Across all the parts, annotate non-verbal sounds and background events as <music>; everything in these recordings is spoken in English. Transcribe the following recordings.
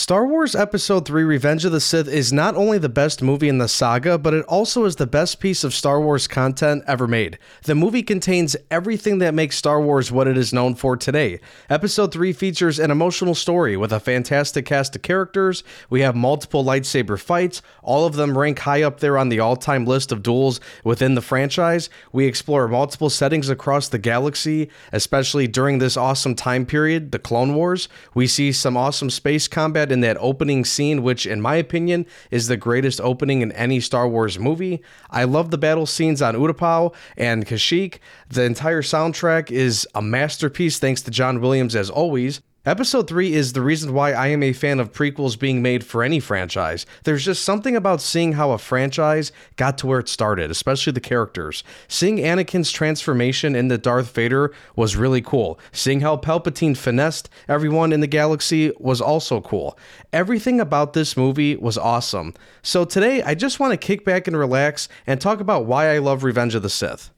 Star Wars Episode 3 Revenge of the Sith is not only the best movie in the saga, but it also is the best piece of Star Wars content ever made. The movie contains everything that makes Star Wars what it is known for today. Episode 3 features an emotional story with a fantastic cast of characters. We have multiple lightsaber fights, all of them rank high up there on the all time list of duels within the franchise. We explore multiple settings across the galaxy, especially during this awesome time period, the Clone Wars. We see some awesome space combat combat in that opening scene, which, in my opinion, is the greatest opening in any Star Wars movie. I love the battle scenes on Utapau and Kashyyyk. The entire soundtrack is a masterpiece, thanks to John Williams as always. Episode 3 is the reason why I am a fan of prequels being made for any franchise. There's just something about seeing how a franchise got to where it started, especially the characters. Seeing Anakin's transformation into Darth Vader was really cool. Seeing how Palpatine finessed everyone in the galaxy was also cool. Everything about this movie was awesome. So today, I just want to kick back and relax and talk about why I love Revenge of the Sith.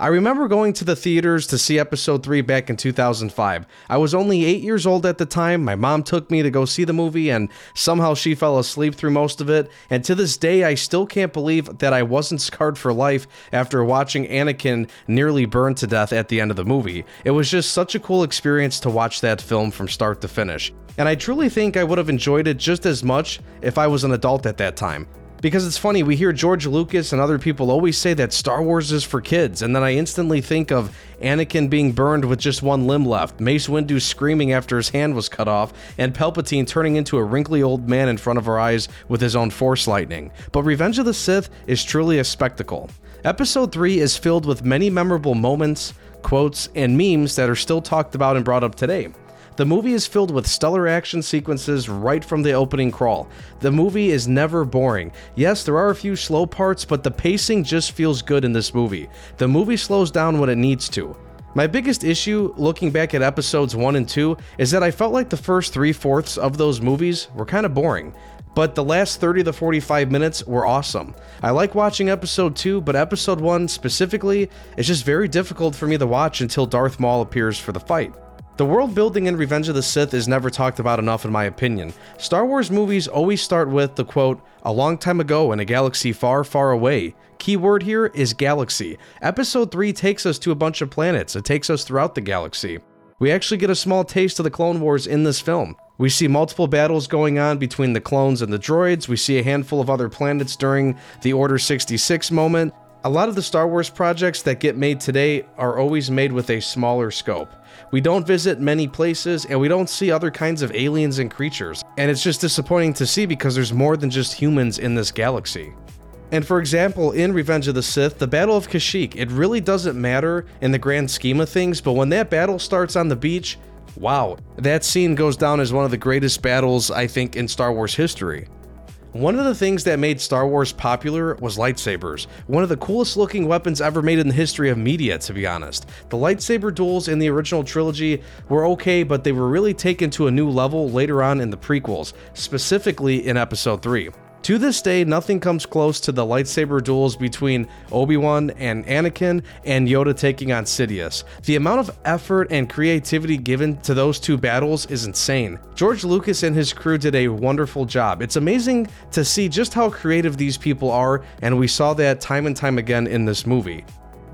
I remember going to the theaters to see episode 3 back in 2005. I was only 8 years old at the time. My mom took me to go see the movie, and somehow she fell asleep through most of it. And to this day, I still can't believe that I wasn't <laughs> scarred for life after watching Anakin nearly burn to death at the end of the movie. It was just such a cool experience to watch that film from start to finish. And I truly think I would have enjoyed it just as much if I was an adult at that time. Because it's funny, we hear George Lucas and other people always say that Star Wars is for kids, and then I instantly think of Anakin being burned with just one limb left, Mace Windu screaming after his hand was cut off, and Palpatine turning into a wrinkly old man in front of our eyes with his own force lightning. But Revenge of the Sith is truly a spectacle. Episode 3 is filled with many memorable moments, quotes, and memes that are still talked about and brought up today. The movie is filled with stellar action sequences right from the opening crawl. The movie is never boring. Yes, there are a few slow parts, but the pacing just feels good in this movie. The movie slows down when it needs to. My biggest issue, looking back at episodes 1 and 2, is that I felt like the first three fourths of those movies were kind of boring. But the last 30 to 45 minutes were awesome. I like watching episode 2, but episode 1 specifically is just very difficult for me to watch until Darth Maul appears for the fight. The world building in Revenge of the Sith is never talked about enough, in my opinion. Star Wars movies always start with the quote, a long time ago in a galaxy far, far away. Keyword here is galaxy. Episode 3 takes us to a bunch of planets, it takes us throughout the galaxy. We actually get a small taste of the Clone Wars in this film. We see multiple battles going on between the clones and the droids. We see a handful of other planets during the Order 66 moment. A lot of the Star Wars projects that get made today are always made with a smaller scope. We don't visit many places and we don't see other kinds of aliens and creatures. And it's just disappointing to see because there's more than just humans in this galaxy. And for example, in Revenge of the Sith, the Battle of Kashyyyk, it really doesn't matter in the grand scheme of things, but when that battle starts on the beach, wow, that scene goes down as one of the greatest battles, I think, in Star Wars history. One of the things that made Star Wars popular was lightsabers, one of the coolest looking weapons ever made in the history of media, to be honest. The lightsaber duels in the original trilogy were okay, but they were really taken to a new level later on in the prequels, specifically in Episode 3. To this day, nothing comes close to the lightsaber duels between Obi-Wan and Anakin and Yoda taking on Sidious. The amount of effort and creativity given to those two battles is insane. George Lucas and his crew did a wonderful job. It's amazing to see just how creative these people are, and we saw that time and time again in this movie.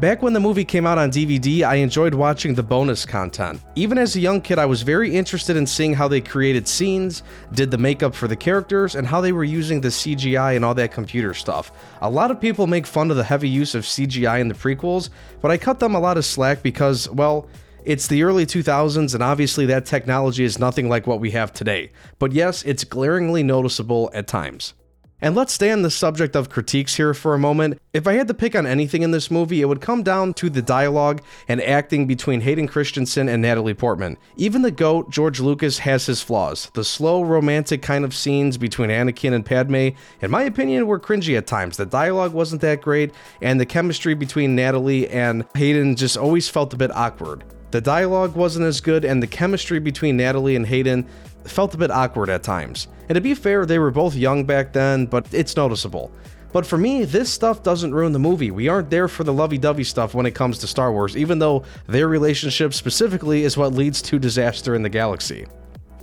Back when the movie came out on DVD, I enjoyed watching the bonus content. Even as a young kid, I was very interested in seeing how they created scenes, did the makeup for the characters, and how they were using the CGI and all that computer stuff. A lot of people make fun of the heavy use of CGI in the prequels, but I cut them a lot of slack because, well, it's the early 2000s, and obviously that technology is nothing like what we have today. But yes, it's glaringly noticeable at times. And let's stay on the subject of critiques here for a moment. If I had to pick on anything in this movie, it would come down to the dialogue and acting between Hayden Christensen and Natalie Portman. Even the GOAT, George Lucas, has his flaws. The slow, romantic kind of scenes between Anakin and Padme, in my opinion, were cringy at times. The dialogue wasn't that great, and the chemistry between Natalie and Hayden just always felt a bit awkward. The dialogue wasn't as good, and the chemistry between Natalie and Hayden felt a bit awkward at times. And to be fair, they were both young back then, but it's noticeable. But for me, this stuff doesn't ruin the movie. We aren't there for the lovey dovey stuff when it comes to Star Wars, even though their relationship specifically is what leads to disaster in the galaxy.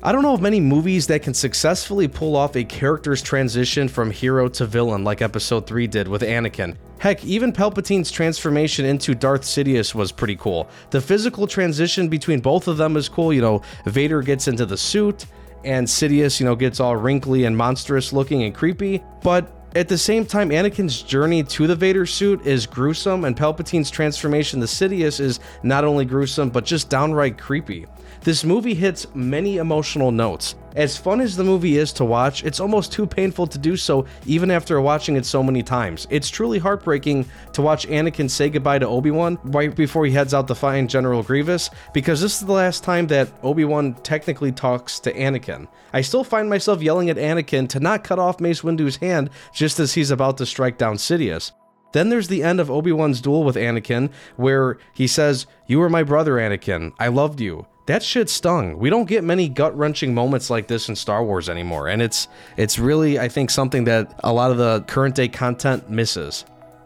I don't know of many movies that can successfully pull off a character's transition from hero to villain like Episode 3 did with Anakin. Heck, even Palpatine's transformation into Darth Sidious was pretty cool. The physical transition between both of them is cool. You know, Vader gets into the suit, and Sidious, you know, gets all wrinkly and monstrous looking and creepy. But at the same time, Anakin's journey to the Vader suit is gruesome, and Palpatine's transformation to Sidious is not only gruesome, but just downright creepy. This movie hits many emotional notes. As fun as the movie is to watch, it's almost too painful to do so even after watching it so many times. It's truly heartbreaking to watch Anakin say goodbye to Obi-Wan right before he heads out to find General Grievous, because this is the last time that Obi-Wan technically talks to Anakin. I still find myself yelling at Anakin to not cut off Mace Windu's hand just as he's about to strike down Sidious. Then there's the end of Obi-Wan's duel with Anakin, where he says, You were my brother, Anakin. I loved you that shit stung. We don't get many gut-wrenching moments like this in Star Wars anymore, and it's it's really I think something that a lot of the current day content misses.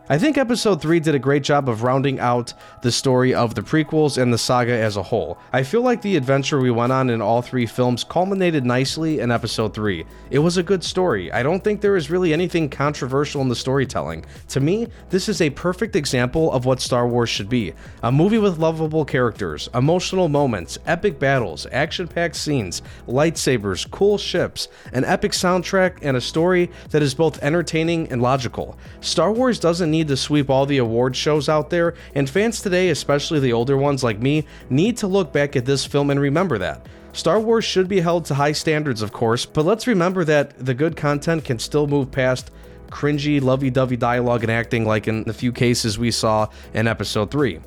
I think episode 3 did a great job of rounding out the story of the prequels and the saga as a whole. I feel like the adventure we went on in all three films culminated nicely in episode 3. It was a good story. I don't think there is really anything controversial in the storytelling. To me, this is a perfect example of what Star Wars should be. A movie with lovable characters, emotional moments, epic battles, action-packed scenes, lightsabers, cool ships, an epic soundtrack, and a story that is both entertaining and logical. Star Wars doesn't need need to sweep all the award shows out there, and fans today, especially the older ones like me, need to look back at this film and remember that. Star Wars should be held to high standards, of course, but let's remember that the good content can still move past cringy, lovey dovey dialogue and acting like in the few cases we saw in Episode 3.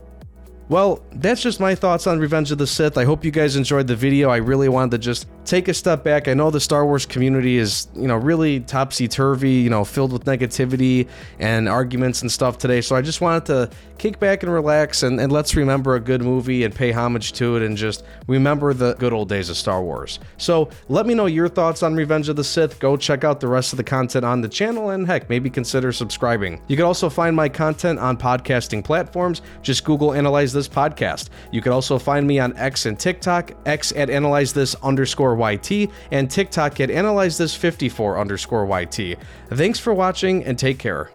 Well, that's just my thoughts on Revenge of the Sith. I hope you guys enjoyed the video. I really wanted to just take a step back. I know the Star Wars community is, you know, really topsy-turvy, you know, filled with negativity and arguments and stuff today. So I just wanted to kick back and relax and, and let's remember a good movie and pay homage to it and just remember the good old days of Star Wars. So let me know your thoughts on Revenge of the Sith. Go check out the rest of the content on the channel and heck, maybe consider subscribing. You can also find my content on podcasting platforms. Just Google Analyze this podcast. You can also find me on X and TikTok, X at Analyze This underscore YT, and TikTok at Analyze This 54 underscore YT. Thanks for watching and take care.